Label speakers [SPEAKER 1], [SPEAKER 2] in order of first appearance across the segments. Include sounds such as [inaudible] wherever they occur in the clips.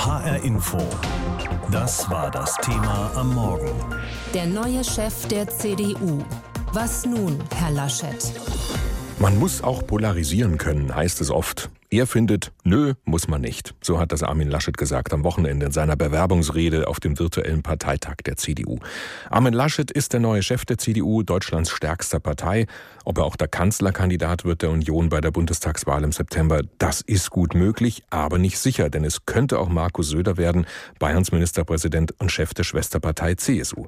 [SPEAKER 1] HR Info. Das war das Thema am Morgen.
[SPEAKER 2] Der neue Chef der CDU. Was nun, Herr Laschet?
[SPEAKER 3] Man muss auch polarisieren können, heißt es oft. Er findet, nö, muss man nicht. So hat das Armin Laschet gesagt am Wochenende in seiner Bewerbungsrede auf dem virtuellen Parteitag der CDU. Armin Laschet ist der neue Chef der CDU, Deutschlands stärkster Partei. Ob er auch der Kanzlerkandidat wird der Union bei der Bundestagswahl im September, das ist gut möglich, aber nicht sicher, denn es könnte auch Markus Söder werden, Bayerns Ministerpräsident und Chef der Schwesterpartei CSU.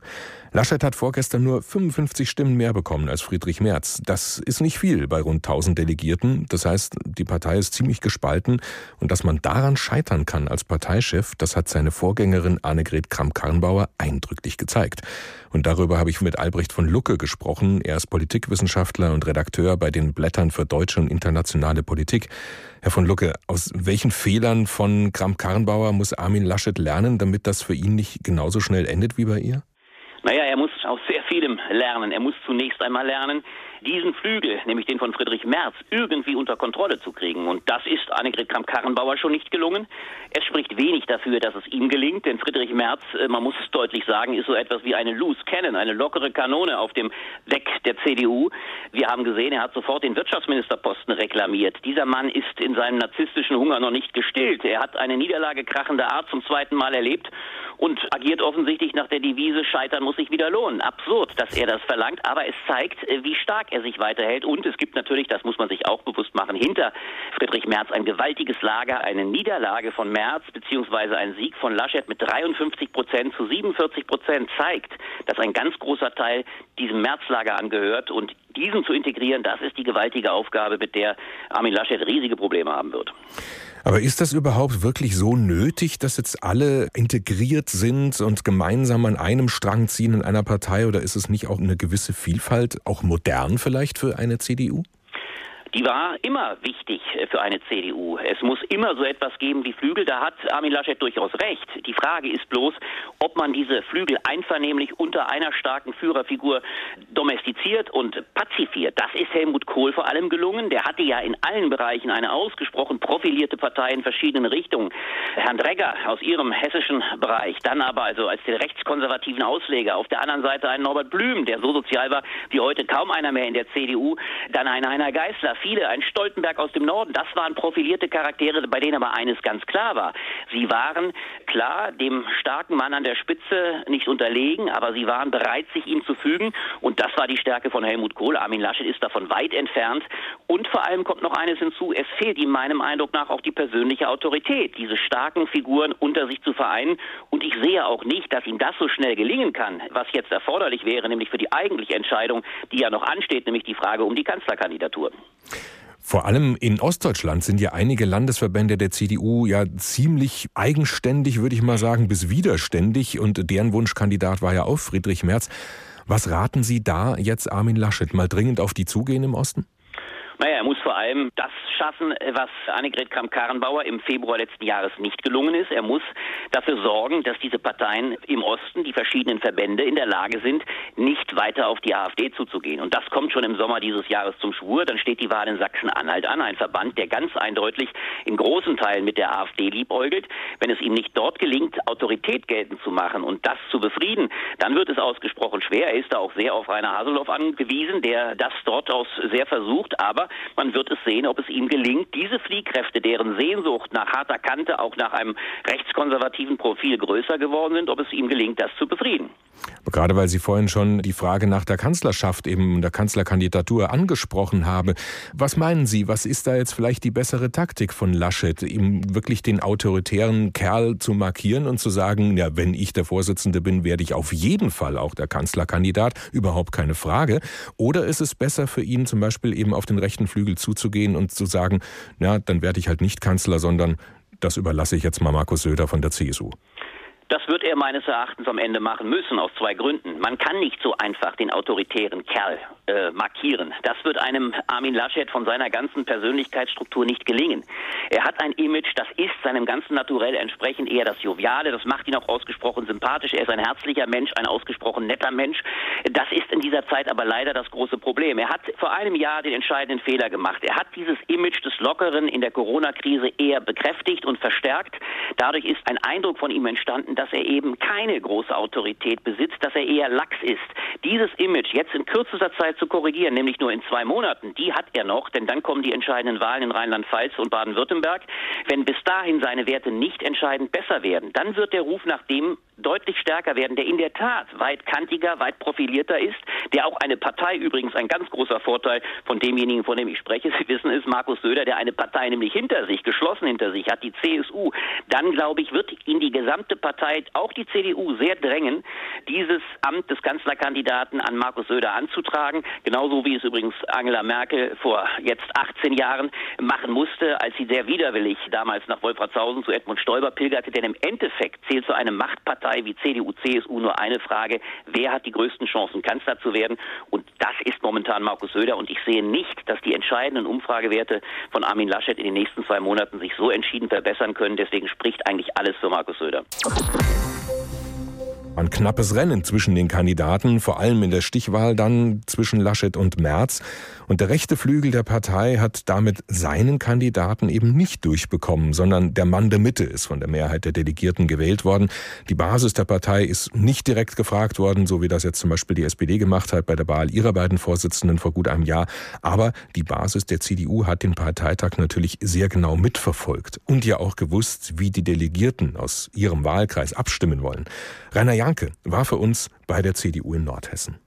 [SPEAKER 3] Laschet hat vorgestern nur 55 Stimmen mehr bekommen als Friedrich Merz. Das ist nicht viel bei rund 1000 Delegierten. Das heißt, die Partei ist ziemlich gespalten. Und dass man daran scheitern kann als Parteichef, das hat seine Vorgängerin Annegret Kramp-Karrenbauer eindrücklich gezeigt. Und darüber habe ich mit Albrecht von Lucke gesprochen. Er ist Politikwissenschaftler und Redakteur bei den Blättern für deutsche und internationale Politik. Herr von Lucke, aus welchen Fehlern von Kramp-Karrenbauer muss Armin Laschet lernen, damit das für ihn nicht genauso schnell endet wie bei ihr?
[SPEAKER 4] Naja, er muss aus sehr vielem lernen. Er muss zunächst einmal lernen, diesen Flügel, nämlich den von Friedrich Merz, irgendwie unter Kontrolle zu kriegen. Und das ist Annegret Kramp-Karrenbauer schon nicht gelungen. Es spricht wenig dafür, dass es ihm gelingt, denn Friedrich Merz, äh, man muss es deutlich sagen, ist so etwas wie eine Loose Cannon, eine lockere Kanone auf dem Deck der CDU. Wir haben gesehen, er hat sofort den Wirtschaftsministerposten reklamiert. Dieser Mann ist in seinem narzisstischen Hunger noch nicht gestillt. Er hat eine Niederlage krachender Art zum zweiten Mal erlebt und agiert offensichtlich nach der Devise, Scheitern muss sich wieder lohnen. Absurd, dass er das verlangt, aber es zeigt, äh, wie stark er sich weiterhält. Und es gibt natürlich, das muss man sich auch bewusst machen, hinter Friedrich Merz ein gewaltiges Lager, eine Niederlage von Merz beziehungsweise ein Sieg von Laschet mit 53 Prozent zu 47 Prozent zeigt, dass ein ganz großer Teil diesem Märzlager angehört und diesen zu integrieren, das ist die gewaltige Aufgabe, mit der Armin Laschet riesige Probleme haben wird.
[SPEAKER 3] Aber ist das überhaupt wirklich so nötig, dass jetzt alle integriert sind und gemeinsam an einem Strang ziehen in einer Partei? Oder ist es nicht auch eine gewisse Vielfalt, auch modern vielleicht für eine CDU?
[SPEAKER 4] Die war immer wichtig für eine CDU. Es muss immer so etwas geben wie Flügel. Da hat Armin Laschet durchaus recht. Die Frage ist bloß, ob man diese Flügel einvernehmlich unter einer starken Führerfigur domestiziert und pazifiert. Das ist Helmut Kohl vor allem gelungen. Der hatte ja in allen Bereichen eine ausgesprochen profilierte Partei in verschiedenen Richtungen. Herrn Dregger aus Ihrem hessischen Bereich, dann aber also als den rechtskonservativen Ausleger. Auf der anderen Seite einen Norbert Blüm, der so sozial war wie heute kaum einer mehr in der CDU. Dann ein Heiner Geißler, viele, ein Stoltenberg aus dem Norden, das waren profilierte Charaktere, bei denen aber eines ganz klar war. Sie waren klar dem starken Mann an der Spitze nicht unterlegen, aber sie waren bereit, sich ihm zu fügen. Und das war die Stärke von Helmut Kohl. Armin Laschet ist davon weit entfernt. Und vor allem kommt noch eines hinzu, es fehlt ihm meinem Eindruck nach auch die persönliche Autorität, diese starken Figuren unter sich zu vereinen. Und ich sehe auch nicht, dass ihm das so schnell gelingen kann, was jetzt erforderlich wäre, nämlich für die eigentliche Entscheidung, die ja noch ansteht, nämlich die Frage um die Kanzlerkandidatur.
[SPEAKER 3] Vor allem in Ostdeutschland sind ja einige Landesverbände der CDU ja ziemlich eigenständig, würde ich mal sagen, bis widerständig. Und deren Wunschkandidat war ja auch Friedrich Merz. Was raten Sie da jetzt Armin Laschet? Mal dringend auf die zugehen im Osten?
[SPEAKER 4] Naja, er muss vor allem das schaffen, was Annegret Kramp-Karrenbauer im Februar letzten Jahres nicht gelungen ist. Er muss dafür sorgen, dass diese Parteien im Osten, die verschiedenen Verbände, in der Lage sind, nicht weiter auf die AfD zuzugehen. Und das kommt schon im Sommer dieses Jahres zum Schwur. Dann steht die Wahl in Sachsen-Anhalt an, ein Verband, der ganz eindeutig in großen Teilen mit der AfD liebäugelt. Wenn es ihm nicht dort gelingt, Autorität geltend zu machen und das zu befrieden, dann wird es ausgesprochen schwer. Er ist da auch sehr auf Rainer Haseloff angewiesen, der das dort aus sehr versucht. Aber man wird es sehen, ob es ihm gelingt, diese Fliehkräfte, deren Sehnsucht nach harter Kante auch nach einem rechtskonservativen Profil größer geworden sind, ob es ihm gelingt, das zu befrieden.
[SPEAKER 3] Gerade weil Sie vorhin schon die Frage nach der Kanzlerschaft, eben der Kanzlerkandidatur angesprochen haben. Was meinen Sie, was ist da jetzt vielleicht die bessere Taktik von Laschet, ihm wirklich den autoritären Kerl zu markieren und zu sagen, ja, wenn ich der Vorsitzende bin, werde ich auf jeden Fall auch der Kanzlerkandidat, überhaupt keine Frage. Oder ist es besser für ihn zum Beispiel eben auf den rechten Flügel zuzugehen und zu sagen, na, dann werde ich halt nicht Kanzler, sondern das überlasse ich jetzt mal Markus Söder von der CSU?
[SPEAKER 4] Das wird er meines Erachtens am Ende machen müssen, aus zwei Gründen. Man kann nicht so einfach den autoritären Kerl äh, markieren. Das wird einem Armin Laschet von seiner ganzen Persönlichkeitsstruktur nicht gelingen. Er hat ein Image, das ist seinem ganzen Naturell entsprechend eher das Joviale, das macht ihn auch ausgesprochen sympathisch. Er ist ein herzlicher Mensch, ein ausgesprochen netter Mensch. Das ist in dieser Zeit aber leider das große Problem. Er hat vor einem Jahr den entscheidenden Fehler gemacht. Er hat dieses Image des Lockeren in der Corona-Krise eher bekräftigt und verstärkt. Dadurch ist ein Eindruck von ihm entstanden, dass er eben keine große Autorität besitzt, dass er eher lax ist. Dieses Image jetzt in kürzester Zeit zu korrigieren, nämlich nur in zwei Monaten, die hat er noch, denn dann kommen die entscheidenden Wahlen in Rheinland-Pfalz und Baden-Württemberg. Wenn bis dahin seine Werte nicht entscheidend besser werden, dann wird der Ruf nach dem deutlich stärker werden, der in der Tat weit kantiger, weit profilierter ist, der auch eine Partei übrigens ein ganz großer Vorteil von demjenigen, von dem ich spreche, Sie wissen, ist Markus Söder, der eine Partei nämlich hinter sich, geschlossen hinter sich hat, die CSU. Dann, glaube ich, wird ihn die gesamte Partei, auch die CDU, sehr drängen, dieses Amt des Kanzlerkandidaten an Markus Söder anzutragen, genauso wie es übrigens Angela Merkel vor jetzt 18 Jahren machen musste, als sie sehr widerwillig damals nach Wolfratshausen zu Edmund Stoiber pilgerte, denn im Endeffekt zählt so eine Machtpartei Partei wie CDU, CSU nur eine Frage, wer hat die größten Chancen, Kanzler zu werden? Und das ist momentan Markus Söder. Und ich sehe nicht, dass die entscheidenden Umfragewerte von Armin Laschet in den nächsten zwei Monaten sich so entschieden verbessern können. Deswegen spricht eigentlich alles für Markus Söder.
[SPEAKER 3] Ein knappes Rennen zwischen den Kandidaten, vor allem in der Stichwahl dann zwischen Laschet und Merz. Und der rechte Flügel der Partei hat damit seinen Kandidaten eben nicht durchbekommen, sondern der Mann der Mitte ist von der Mehrheit der Delegierten gewählt worden. Die Basis der Partei ist nicht direkt gefragt worden, so wie das jetzt zum Beispiel die SPD gemacht hat bei der Wahl ihrer beiden Vorsitzenden vor gut einem Jahr. Aber die Basis der CDU hat den Parteitag natürlich sehr genau mitverfolgt und ja auch gewusst, wie die Delegierten aus ihrem Wahlkreis abstimmen wollen. Rainer Janke war für uns bei der CDU in Nordhessen.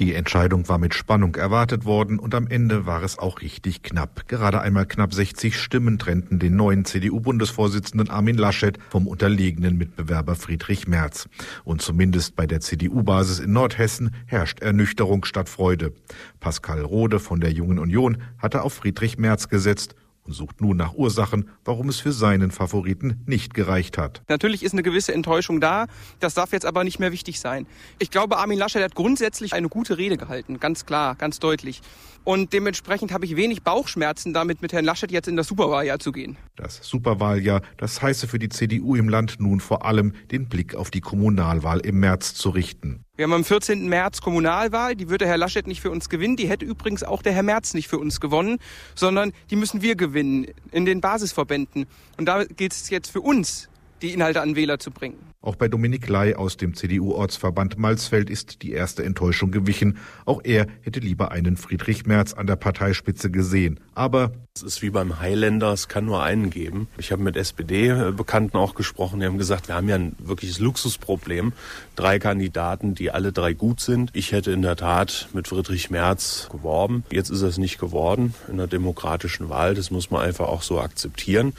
[SPEAKER 5] Die Entscheidung war mit Spannung erwartet worden und am Ende war es auch richtig knapp. Gerade einmal knapp 60 Stimmen trennten den neuen CDU-Bundesvorsitzenden Armin Laschet vom unterlegenen Mitbewerber Friedrich Merz. Und zumindest bei der CDU-Basis in Nordhessen herrscht Ernüchterung statt Freude. Pascal Rode von der Jungen Union hatte auf Friedrich Merz gesetzt und sucht nun nach Ursachen, warum es für seinen Favoriten nicht gereicht hat.
[SPEAKER 6] Natürlich ist eine gewisse Enttäuschung da. Das darf jetzt aber nicht mehr wichtig sein. Ich glaube, Armin Laschet hat grundsätzlich eine gute Rede gehalten. Ganz klar, ganz deutlich. Und dementsprechend habe ich wenig Bauchschmerzen damit, mit Herrn Laschet jetzt in das Superwahljahr zu gehen.
[SPEAKER 5] Das Superwahljahr, das heiße für die CDU im Land nun vor allem, den Blick auf die Kommunalwahl im März zu richten.
[SPEAKER 6] Wir haben am 14. März Kommunalwahl, die würde Herr Laschet nicht für uns gewinnen, die hätte übrigens auch der Herr Merz nicht für uns gewonnen, sondern die müssen wir gewinnen in den Basisverbänden. Und da geht es jetzt für uns, die Inhalte an Wähler zu bringen.
[SPEAKER 5] Auch bei Dominik Ley aus dem CDU-Ortsverband Malzfeld ist die erste Enttäuschung gewichen. Auch er hätte lieber einen Friedrich Merz an der Parteispitze gesehen. Aber
[SPEAKER 7] es ist wie beim Highlander, es kann nur einen geben. Ich habe mit SPD-Bekannten auch gesprochen, die haben gesagt, wir haben ja ein wirkliches Luxusproblem. Drei Kandidaten, die alle drei gut sind. Ich hätte in der Tat mit Friedrich Merz geworben. Jetzt ist es nicht geworden in der demokratischen Wahl. Das muss man einfach auch so akzeptieren.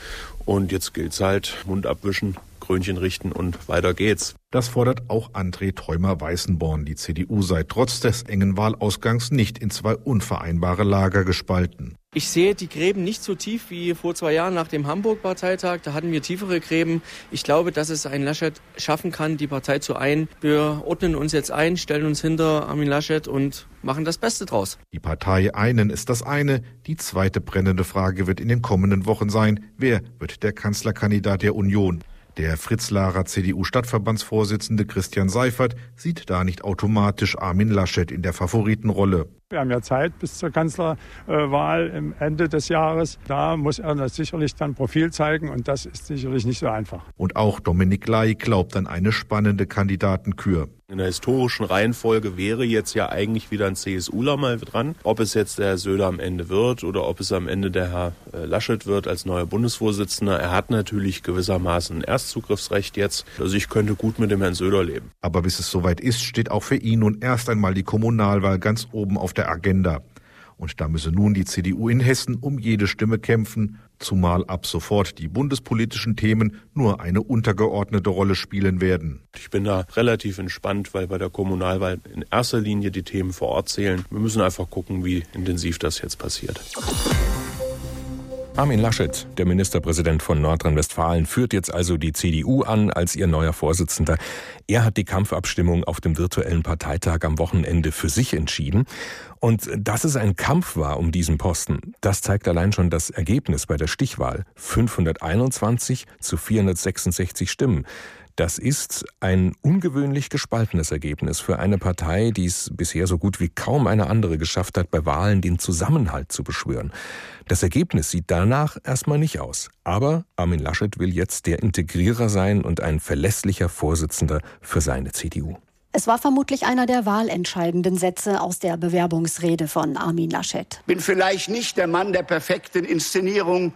[SPEAKER 7] Und jetzt gilt es halt, Mund abwischen, Krönchen richten und weiter geht's.
[SPEAKER 5] Das fordert auch André Träumer-Weißenborn. Die CDU sei trotz des engen Wahlausgangs nicht in zwei unvereinbare Lager gespalten.
[SPEAKER 8] Ich sehe die Gräben nicht so tief wie vor zwei Jahren nach dem Hamburg-Parteitag. Da hatten wir tiefere Gräben. Ich glaube, dass es ein Laschet schaffen kann, die Partei zu ein. Wir ordnen uns jetzt ein, stellen uns hinter Armin Laschet und machen das Beste draus.
[SPEAKER 5] Die Partei einen ist das eine. Die zweite brennende Frage wird in den kommenden Wochen sein, wer wird der Kanzlerkandidat der Union? Der Fritz-Lahrer CDU-Stadtverbandsvorsitzende Christian Seifert sieht da nicht automatisch Armin Laschet in der Favoritenrolle.
[SPEAKER 9] Wir haben ja Zeit bis zur Kanzlerwahl im Ende des Jahres. Da muss er sicherlich dann Profil zeigen und das ist sicherlich nicht so einfach.
[SPEAKER 5] Und auch Dominik Ley glaubt an eine spannende Kandidatenkür.
[SPEAKER 7] In der historischen Reihenfolge wäre jetzt ja eigentlich wieder ein CSUler mal dran. Ob es jetzt der Herr Söder am Ende wird oder ob es am Ende der Herr äh, Laschet wird als neuer Bundesvorsitzender. Er hat natürlich gewissermaßen ein Erstzugriffsrecht jetzt. Also ich könnte gut mit dem Herrn Söder leben.
[SPEAKER 5] Aber bis es soweit ist, steht auch für ihn nun erst einmal die Kommunalwahl ganz oben auf der Agenda. Und da müsse nun die CDU in Hessen um jede Stimme kämpfen, zumal ab sofort die bundespolitischen Themen nur eine untergeordnete Rolle spielen werden.
[SPEAKER 7] Ich bin da relativ entspannt, weil bei der Kommunalwahl in erster Linie die Themen vor Ort zählen. Wir müssen einfach gucken, wie intensiv das jetzt passiert.
[SPEAKER 3] Armin Laschet, der Ministerpräsident von Nordrhein-Westfalen, führt jetzt also die CDU an als ihr neuer Vorsitzender. Er hat die Kampfabstimmung auf dem virtuellen Parteitag am Wochenende für sich entschieden. Und dass es ein Kampf war um diesen Posten, das zeigt allein schon das Ergebnis bei der Stichwahl. 521 zu 466 Stimmen. Das ist ein ungewöhnlich gespaltenes Ergebnis für eine Partei, die es bisher so gut wie kaum eine andere geschafft hat, bei Wahlen den Zusammenhalt zu beschwören. Das Ergebnis sieht danach erstmal nicht aus. Aber Armin Laschet will jetzt der Integrierer sein und ein verlässlicher Vorsitzender für seine CDU.
[SPEAKER 10] Es war vermutlich einer der wahlentscheidenden Sätze aus der Bewerbungsrede von Armin Laschet.
[SPEAKER 11] Bin vielleicht nicht der Mann der perfekten Inszenierung,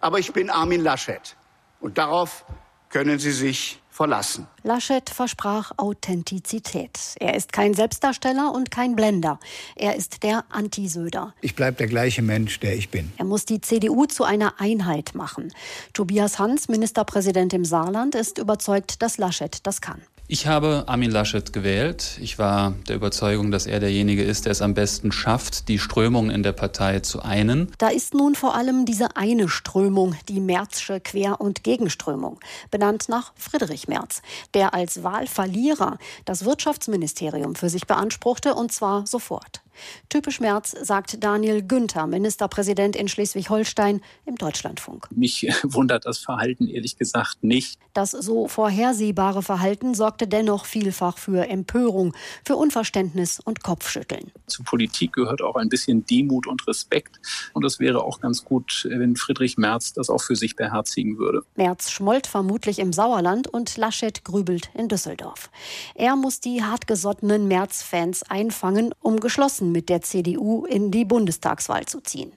[SPEAKER 11] aber ich bin Armin Laschet. Und darauf können Sie sich verlassen.
[SPEAKER 10] Laschet versprach Authentizität. Er ist kein Selbstdarsteller und kein Blender. Er ist der Anti-Söder.
[SPEAKER 11] Ich bleibe der gleiche Mensch, der ich bin.
[SPEAKER 10] Er muss die CDU zu einer Einheit machen. Tobias Hans, Ministerpräsident im Saarland, ist überzeugt, dass Laschet das kann.
[SPEAKER 12] Ich habe Armin Laschet gewählt. Ich war der Überzeugung, dass er derjenige ist, der es am besten schafft, die Strömungen in der Partei zu einen.
[SPEAKER 10] Da ist nun vor allem diese eine Strömung, die Merzsche Quer- und Gegenströmung, benannt nach Friedrich Merz, der als Wahlverlierer das Wirtschaftsministerium für sich beanspruchte und zwar sofort. Typisch März, sagt Daniel Günther, Ministerpräsident in Schleswig-Holstein im Deutschlandfunk.
[SPEAKER 13] Mich [laughs] wundert das Verhalten ehrlich gesagt nicht.
[SPEAKER 10] Das so vorhersehbare Verhalten sorgte dennoch vielfach für Empörung, für Unverständnis und Kopfschütteln.
[SPEAKER 13] Zu Politik gehört auch ein bisschen Demut und Respekt. Und es wäre auch ganz gut, wenn Friedrich Merz das auch für sich beherzigen würde.
[SPEAKER 10] Merz schmollt vermutlich im Sauerland und Laschet grübelt in Düsseldorf. Er muss die hartgesottenen Merz-Fans einfangen, um geschlossen mit der CDU in die Bundestagswahl zu ziehen.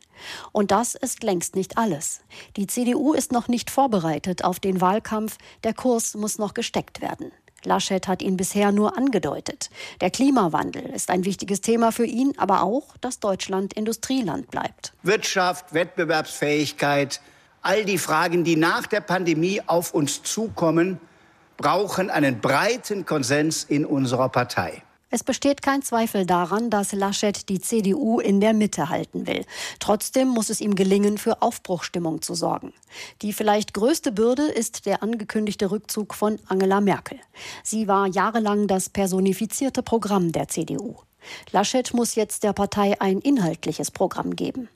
[SPEAKER 10] Und das ist längst nicht alles. Die CDU ist noch nicht vorbereitet auf den Wahlkampf, der Kurs muss noch gesteckt werden. Laschet hat ihn bisher nur angedeutet. Der Klimawandel ist ein wichtiges Thema für ihn, aber auch, dass Deutschland Industrieland bleibt.
[SPEAKER 11] Wirtschaft, Wettbewerbsfähigkeit, all die Fragen, die nach der Pandemie auf uns zukommen, brauchen einen breiten Konsens in unserer Partei.
[SPEAKER 10] Es besteht kein Zweifel daran, dass Laschet die CDU in der Mitte halten will. Trotzdem muss es ihm gelingen, für Aufbruchstimmung zu sorgen. Die vielleicht größte Bürde ist der angekündigte Rückzug von Angela Merkel. Sie war jahrelang das personifizierte Programm der CDU. Laschet muss jetzt der Partei ein inhaltliches Programm geben.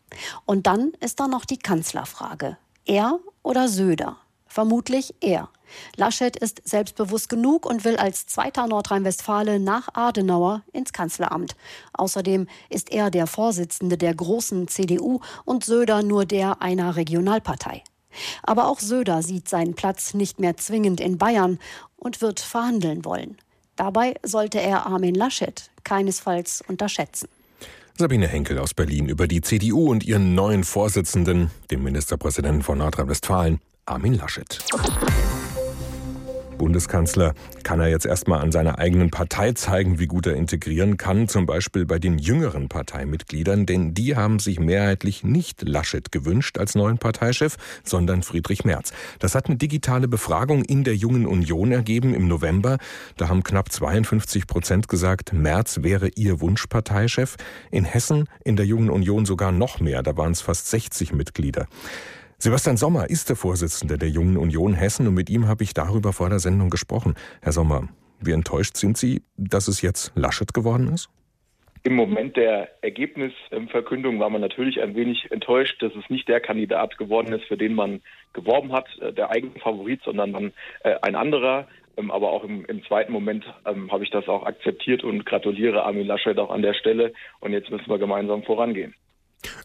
[SPEAKER 10] Und dann ist da noch die Kanzlerfrage. Er oder Söder? Vermutlich er. Laschet ist selbstbewusst genug und will als zweiter Nordrhein-Westfale nach Adenauer ins Kanzleramt. Außerdem ist er der Vorsitzende der großen CDU und Söder nur der einer Regionalpartei. Aber auch Söder sieht seinen Platz nicht mehr zwingend in Bayern und wird verhandeln wollen. Dabei sollte er Armin Laschet keinesfalls unterschätzen.
[SPEAKER 3] Sabine Henkel aus Berlin über die CDU und ihren neuen Vorsitzenden, dem Ministerpräsidenten von Nordrhein-Westfalen, Armin Laschet. Bundeskanzler kann er jetzt erstmal an seiner eigenen Partei zeigen, wie gut er integrieren kann, zum Beispiel bei den jüngeren Parteimitgliedern, denn die haben sich mehrheitlich nicht Laschet gewünscht als neuen Parteichef, sondern Friedrich Merz. Das hat eine digitale Befragung in der Jungen Union ergeben im November. Da haben knapp 52 Prozent gesagt, Merz wäre ihr Wunschparteichef. In Hessen in der Jungen Union sogar noch mehr, da waren es fast 60 Mitglieder. Sebastian Sommer ist der Vorsitzende der Jungen Union Hessen und mit ihm habe ich darüber vor der Sendung gesprochen. Herr Sommer, wie enttäuscht sind Sie, dass es jetzt Laschet geworden ist?
[SPEAKER 14] Im Moment der Ergebnisverkündung war man natürlich ein wenig enttäuscht, dass es nicht der Kandidat geworden ist, für den man geworben hat, äh, der eigene Favorit, sondern dann äh, ein anderer. Ähm, aber auch im, im zweiten Moment ähm, habe ich das auch akzeptiert und gratuliere Armin Laschet auch an der Stelle. Und jetzt müssen wir gemeinsam vorangehen.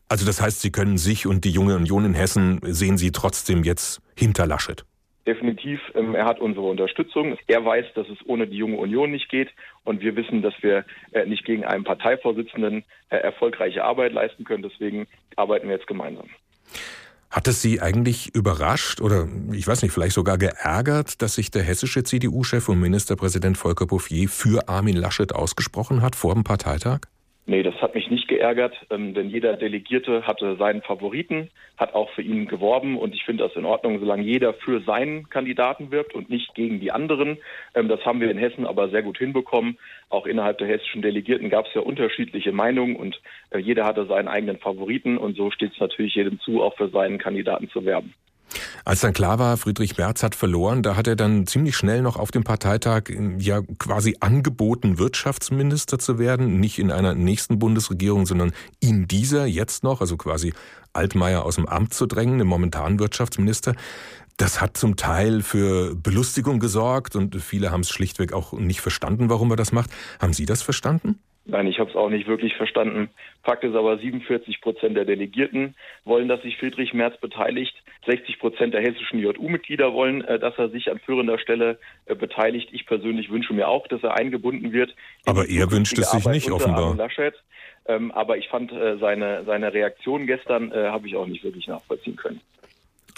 [SPEAKER 3] Also das heißt, Sie können sich und die Junge Union in Hessen sehen Sie trotzdem jetzt hinter Laschet?
[SPEAKER 14] Definitiv, ähm, er hat unsere Unterstützung. Er weiß, dass es ohne die junge Union nicht geht. Und wir wissen, dass wir äh, nicht gegen einen Parteivorsitzenden äh, erfolgreiche Arbeit leisten können. Deswegen arbeiten wir jetzt gemeinsam.
[SPEAKER 3] Hat es Sie eigentlich überrascht oder ich weiß nicht, vielleicht sogar geärgert, dass sich der hessische CDU-Chef und Ministerpräsident Volker Bouffier für Armin Laschet ausgesprochen hat vor dem Parteitag?
[SPEAKER 14] Nee, das hat mich nicht geärgert, ähm, denn jeder Delegierte hatte seinen Favoriten, hat auch für ihn geworben und ich finde das in Ordnung, solange jeder für seinen Kandidaten wirbt und nicht gegen die anderen. Ähm, das haben wir in Hessen aber sehr gut hinbekommen. Auch innerhalb der hessischen Delegierten gab es ja unterschiedliche Meinungen und äh, jeder hatte seinen eigenen Favoriten und so steht es natürlich jedem zu, auch für seinen Kandidaten zu werben.
[SPEAKER 3] Als dann klar war, Friedrich Merz hat verloren, da hat er dann ziemlich schnell noch auf dem Parteitag ja quasi angeboten, Wirtschaftsminister zu werden, nicht in einer nächsten Bundesregierung, sondern in dieser jetzt noch, also quasi Altmaier aus dem Amt zu drängen, den momentanen Wirtschaftsminister. Das hat zum Teil für Belustigung gesorgt und viele haben es schlichtweg auch nicht verstanden, warum er das macht. Haben Sie das verstanden?
[SPEAKER 14] Nein, ich habe es auch nicht wirklich verstanden. Fakt ist aber, 47 Prozent der Delegierten wollen, dass sich Friedrich Merz beteiligt. 60 Prozent der hessischen JU-Mitglieder wollen, äh, dass er sich an führender Stelle äh, beteiligt. Ich persönlich wünsche mir auch, dass er eingebunden wird.
[SPEAKER 3] Aber er wünscht es sich nicht, offenbar.
[SPEAKER 14] Ähm, aber ich fand äh, seine, seine Reaktion gestern, habe ich auch nicht wirklich nachvollziehen können.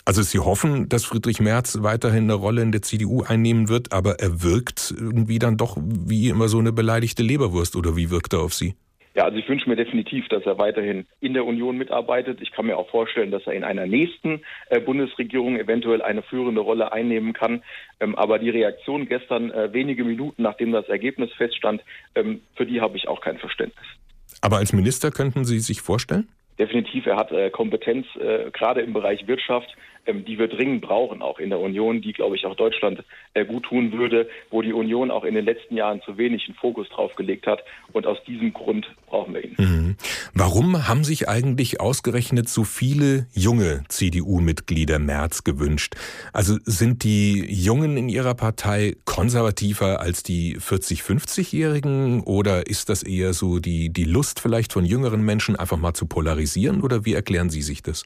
[SPEAKER 3] Also Sie hoffen, dass Friedrich Merz weiterhin eine Rolle in der CDU einnehmen wird, aber er wirkt irgendwie dann doch wie immer so eine beleidigte Leberwurst oder wie wirkt er auf Sie?
[SPEAKER 14] Ja, also ich wünsche mir definitiv, dass er weiterhin in der Union mitarbeitet. Ich kann mir auch vorstellen, dass er in einer nächsten äh, Bundesregierung eventuell eine führende Rolle einnehmen kann. Ähm, aber die Reaktion gestern, äh, wenige Minuten nachdem das Ergebnis feststand, ähm, für die habe ich auch kein Verständnis.
[SPEAKER 3] Aber als Minister könnten Sie sich vorstellen?
[SPEAKER 14] Definitiv, er hat äh, Kompetenz äh, gerade im Bereich Wirtschaft die wir dringend brauchen, auch in der Union, die, glaube ich, auch Deutschland äh, gut tun würde, wo die Union auch in den letzten Jahren zu wenig einen Fokus drauf gelegt hat. Und aus diesem Grund brauchen wir ihn.
[SPEAKER 3] Mhm. Warum haben sich eigentlich ausgerechnet so viele junge CDU-Mitglieder März gewünscht? Also sind die Jungen in ihrer Partei konservativer als die 40-, 50-Jährigen oder ist das eher so die, die Lust vielleicht von jüngeren Menschen einfach mal zu polarisieren oder wie erklären Sie sich das?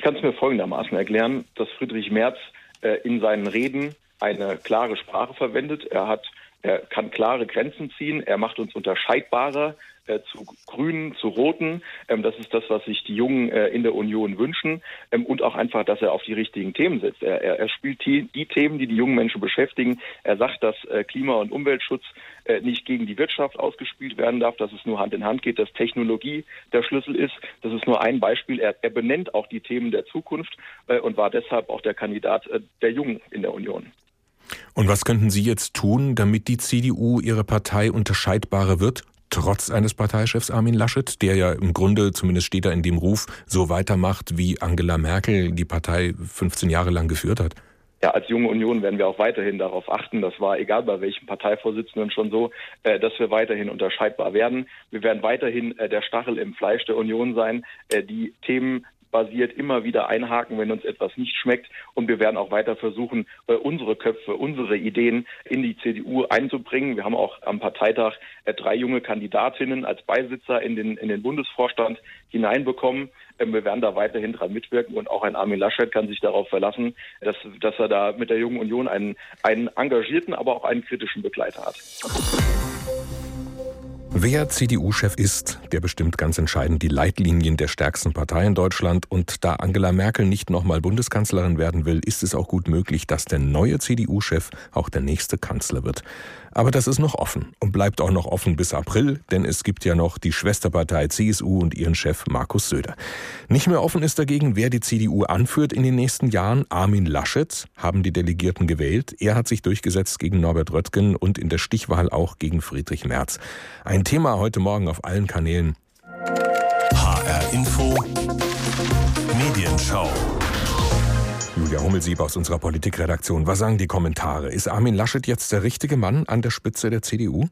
[SPEAKER 14] Ich kann es mir folgendermaßen erklären, dass Friedrich Merz äh, in seinen Reden eine klare Sprache verwendet. Er hat er kann klare Grenzen ziehen. Er macht uns unterscheidbarer äh, zu Grünen, zu Roten. Ähm, das ist das, was sich die Jungen äh, in der Union wünschen. Ähm, und auch einfach, dass er auf die richtigen Themen setzt. Er, er, er spielt die, die, Themen, die die jungen Menschen beschäftigen. Er sagt, dass äh, Klima- und Umweltschutz äh, nicht gegen die Wirtschaft ausgespielt werden darf, dass es nur Hand in Hand geht, dass Technologie der Schlüssel ist. Das ist nur ein Beispiel. Er, er benennt auch die Themen der Zukunft äh, und war deshalb auch der Kandidat äh, der Jungen in der Union.
[SPEAKER 3] Und was könnten Sie jetzt tun, damit die CDU ihre Partei unterscheidbarer wird? Trotz eines Parteichefs Armin Laschet, der ja im Grunde, zumindest steht er in dem Ruf, so weitermacht, wie Angela Merkel die Partei 15 Jahre lang geführt hat.
[SPEAKER 14] Ja, als junge Union werden wir auch weiterhin darauf achten. Das war egal bei welchem Parteivorsitzenden schon so, äh, dass wir weiterhin unterscheidbar werden. Wir werden weiterhin äh, der Stachel im Fleisch der Union sein, äh, die Themen basiert immer wieder einhaken, wenn uns etwas nicht schmeckt. Und wir werden auch weiter versuchen, äh, unsere Köpfe, unsere Ideen in die CDU einzubringen. Wir haben auch am Parteitag äh, drei junge Kandidatinnen als Beisitzer in den, in den Bundesvorstand hineinbekommen. Ähm, wir werden da weiterhin dran mitwirken und auch ein Armin Laschet kann sich darauf verlassen, dass, dass er da mit der Jungen Union einen, einen engagierten, aber auch einen kritischen Begleiter hat.
[SPEAKER 3] Wer CDU-Chef ist, der bestimmt ganz entscheidend die Leitlinien der stärksten Partei in Deutschland. Und da Angela Merkel nicht nochmal Bundeskanzlerin werden will, ist es auch gut möglich, dass der neue CDU-Chef auch der nächste Kanzler wird. Aber das ist noch offen und bleibt auch noch offen bis April, denn es gibt ja noch die Schwesterpartei CSU und ihren Chef Markus Söder. Nicht mehr offen ist dagegen, wer die CDU anführt in den nächsten Jahren. Armin Laschet haben die Delegierten gewählt. Er hat sich durchgesetzt gegen Norbert Röttgen und in der Stichwahl auch gegen Friedrich Merz. Ein Thema heute Morgen auf allen Kanälen.
[SPEAKER 1] HR Info Medienschau
[SPEAKER 3] Julia Hummelsieb aus unserer Politikredaktion. Was sagen die Kommentare? Ist Armin Laschet jetzt der richtige Mann an der Spitze der CDU?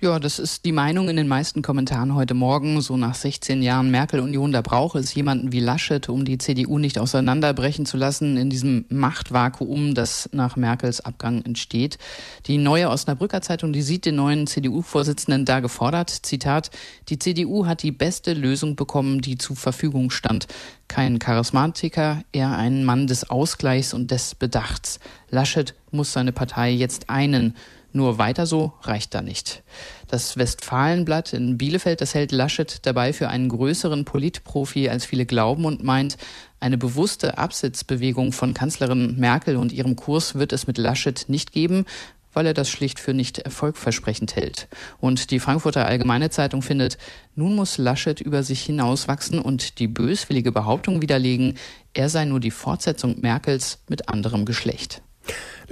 [SPEAKER 15] Ja, das ist die Meinung in den meisten Kommentaren heute Morgen. So nach 16 Jahren Merkel-Union, da brauche es jemanden wie Laschet, um die CDU nicht auseinanderbrechen zu lassen in diesem Machtvakuum, das nach Merkels Abgang entsteht. Die neue Osnabrücker Zeitung, die sieht den neuen CDU-Vorsitzenden da gefordert. Zitat, die CDU hat die beste Lösung bekommen, die zur Verfügung stand. Kein Charismatiker, eher ein Mann des Ausgleichs und des Bedachts. Laschet muss seine Partei jetzt einen nur weiter so reicht da nicht. Das Westfalenblatt in Bielefeld, das hält Laschet dabei für einen größeren Politprofi, als viele glauben und meint, eine bewusste Absitzbewegung von Kanzlerin Merkel und ihrem Kurs wird es mit Laschet nicht geben. weil er das schlicht für nicht erfolgversprechend hält. Und die Frankfurter Allgemeine Zeitung findet, nun muss Laschet über sich hinauswachsen und die böswillige Behauptung widerlegen, er sei nur die Fortsetzung Merkels mit anderem Geschlecht.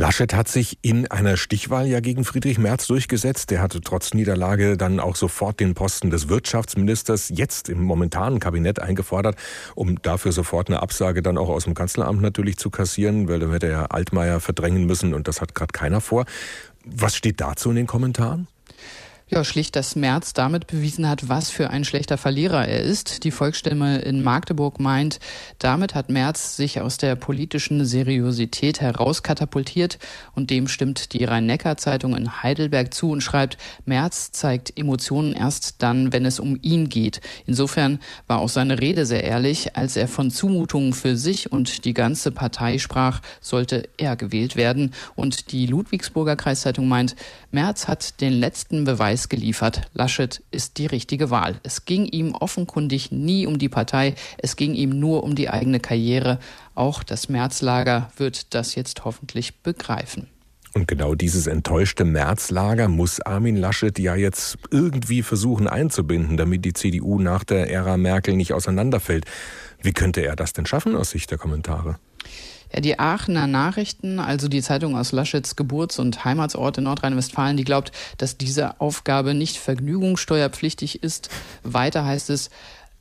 [SPEAKER 3] Laschet hat sich in einer Stichwahl ja gegen Friedrich Merz durchgesetzt. Er hatte trotz Niederlage dann auch sofort den Posten des Wirtschaftsministers jetzt im momentanen Kabinett eingefordert, um dafür sofort eine Absage dann auch aus dem Kanzleramt natürlich zu kassieren, weil da hätte er Altmaier verdrängen müssen und das hat gerade keiner vor. Was steht dazu in den Kommentaren?
[SPEAKER 15] Ja, schlicht, dass Merz damit bewiesen hat, was für ein schlechter Verlierer er ist. Die Volksstimme in Magdeburg meint, damit hat Merz sich aus der politischen Seriosität herauskatapultiert und dem stimmt die Rhein-Neckar-Zeitung in Heidelberg zu und schreibt, Merz zeigt Emotionen erst dann, wenn es um ihn geht. Insofern war auch seine Rede sehr ehrlich. Als er von Zumutungen für sich und die ganze Partei sprach, sollte er gewählt werden. Und die Ludwigsburger Kreiszeitung meint, Merz hat den letzten Beweis Beweis geliefert, Laschet ist die richtige Wahl. Es ging ihm offenkundig nie um die Partei, es ging ihm nur um die eigene Karriere. Auch das Märzlager wird das jetzt hoffentlich begreifen.
[SPEAKER 3] Und genau dieses enttäuschte Märzlager muss Armin Laschet ja jetzt irgendwie versuchen einzubinden, damit die CDU nach der Ära Merkel nicht auseinanderfällt. Wie könnte er das denn schaffen aus Sicht der Kommentare?
[SPEAKER 15] Ja, die Aachener Nachrichten, also die Zeitung aus Laschets Geburts- und Heimatsort in Nordrhein-Westfalen, die glaubt, dass diese Aufgabe nicht vergnügungssteuerpflichtig ist. Weiter heißt es,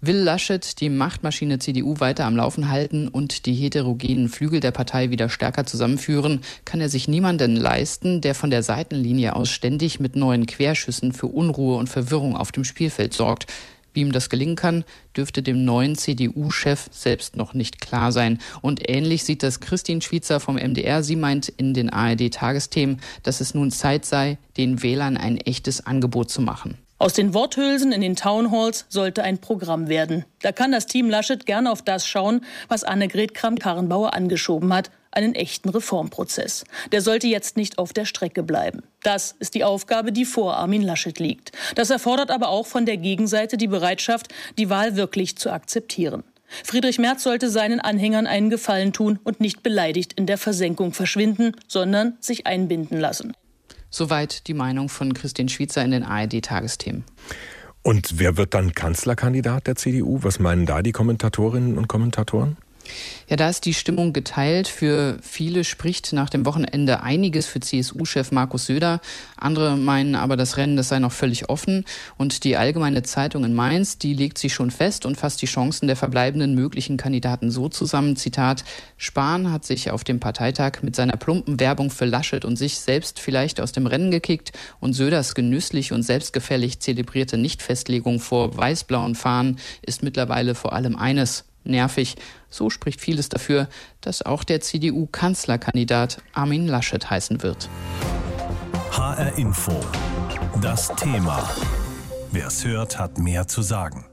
[SPEAKER 15] Will Laschet die Machtmaschine CDU weiter am Laufen halten und die heterogenen Flügel der Partei wieder stärker zusammenführen, kann er sich niemanden leisten, der von der Seitenlinie aus ständig mit neuen Querschüssen für Unruhe und Verwirrung auf dem Spielfeld sorgt. Wie ihm das gelingen kann, dürfte dem neuen CDU-Chef selbst noch nicht klar sein. Und ähnlich sieht das Christine Schwitzer vom MDR. Sie meint in den ARD-Tagesthemen, dass es nun Zeit sei, den Wählern ein echtes Angebot zu machen.
[SPEAKER 16] Aus den Worthülsen in den Townhalls sollte ein Programm werden. Da kann das Team Laschet gerne auf das schauen, was Annegret Kramp-Karrenbauer angeschoben hat, einen echten Reformprozess. Der sollte jetzt nicht auf der Strecke bleiben. Das ist die Aufgabe, die vor Armin Laschet liegt. Das erfordert aber auch von der Gegenseite die Bereitschaft, die Wahl wirklich zu akzeptieren. Friedrich Merz sollte seinen Anhängern einen Gefallen tun und nicht beleidigt in der Versenkung verschwinden, sondern sich einbinden lassen.
[SPEAKER 15] Soweit die Meinung von Christine Schwitzer in den ARD-Tagesthemen.
[SPEAKER 3] Und wer wird dann Kanzlerkandidat der CDU? Was meinen da die Kommentatorinnen und Kommentatoren?
[SPEAKER 15] Ja, da ist die Stimmung geteilt. Für viele spricht nach dem Wochenende einiges für CSU-Chef Markus Söder. Andere meinen aber, das Rennen, das sei noch völlig offen. Und die Allgemeine Zeitung in Mainz, die legt sich schon fest und fasst die Chancen der verbleibenden möglichen Kandidaten so zusammen. Zitat, Spahn hat sich auf dem Parteitag mit seiner plumpen Werbung für Laschet und sich selbst vielleicht aus dem Rennen gekickt und Söders genüsslich und selbstgefällig zelebrierte Nichtfestlegung vor weiß-blauen Fahnen ist mittlerweile vor allem eines, nervig. So spricht vieles dafür, dass auch der CDU-Kanzlerkandidat Armin Laschet heißen wird.
[SPEAKER 1] HR Info. Das Thema. Wer es hört, hat mehr zu sagen.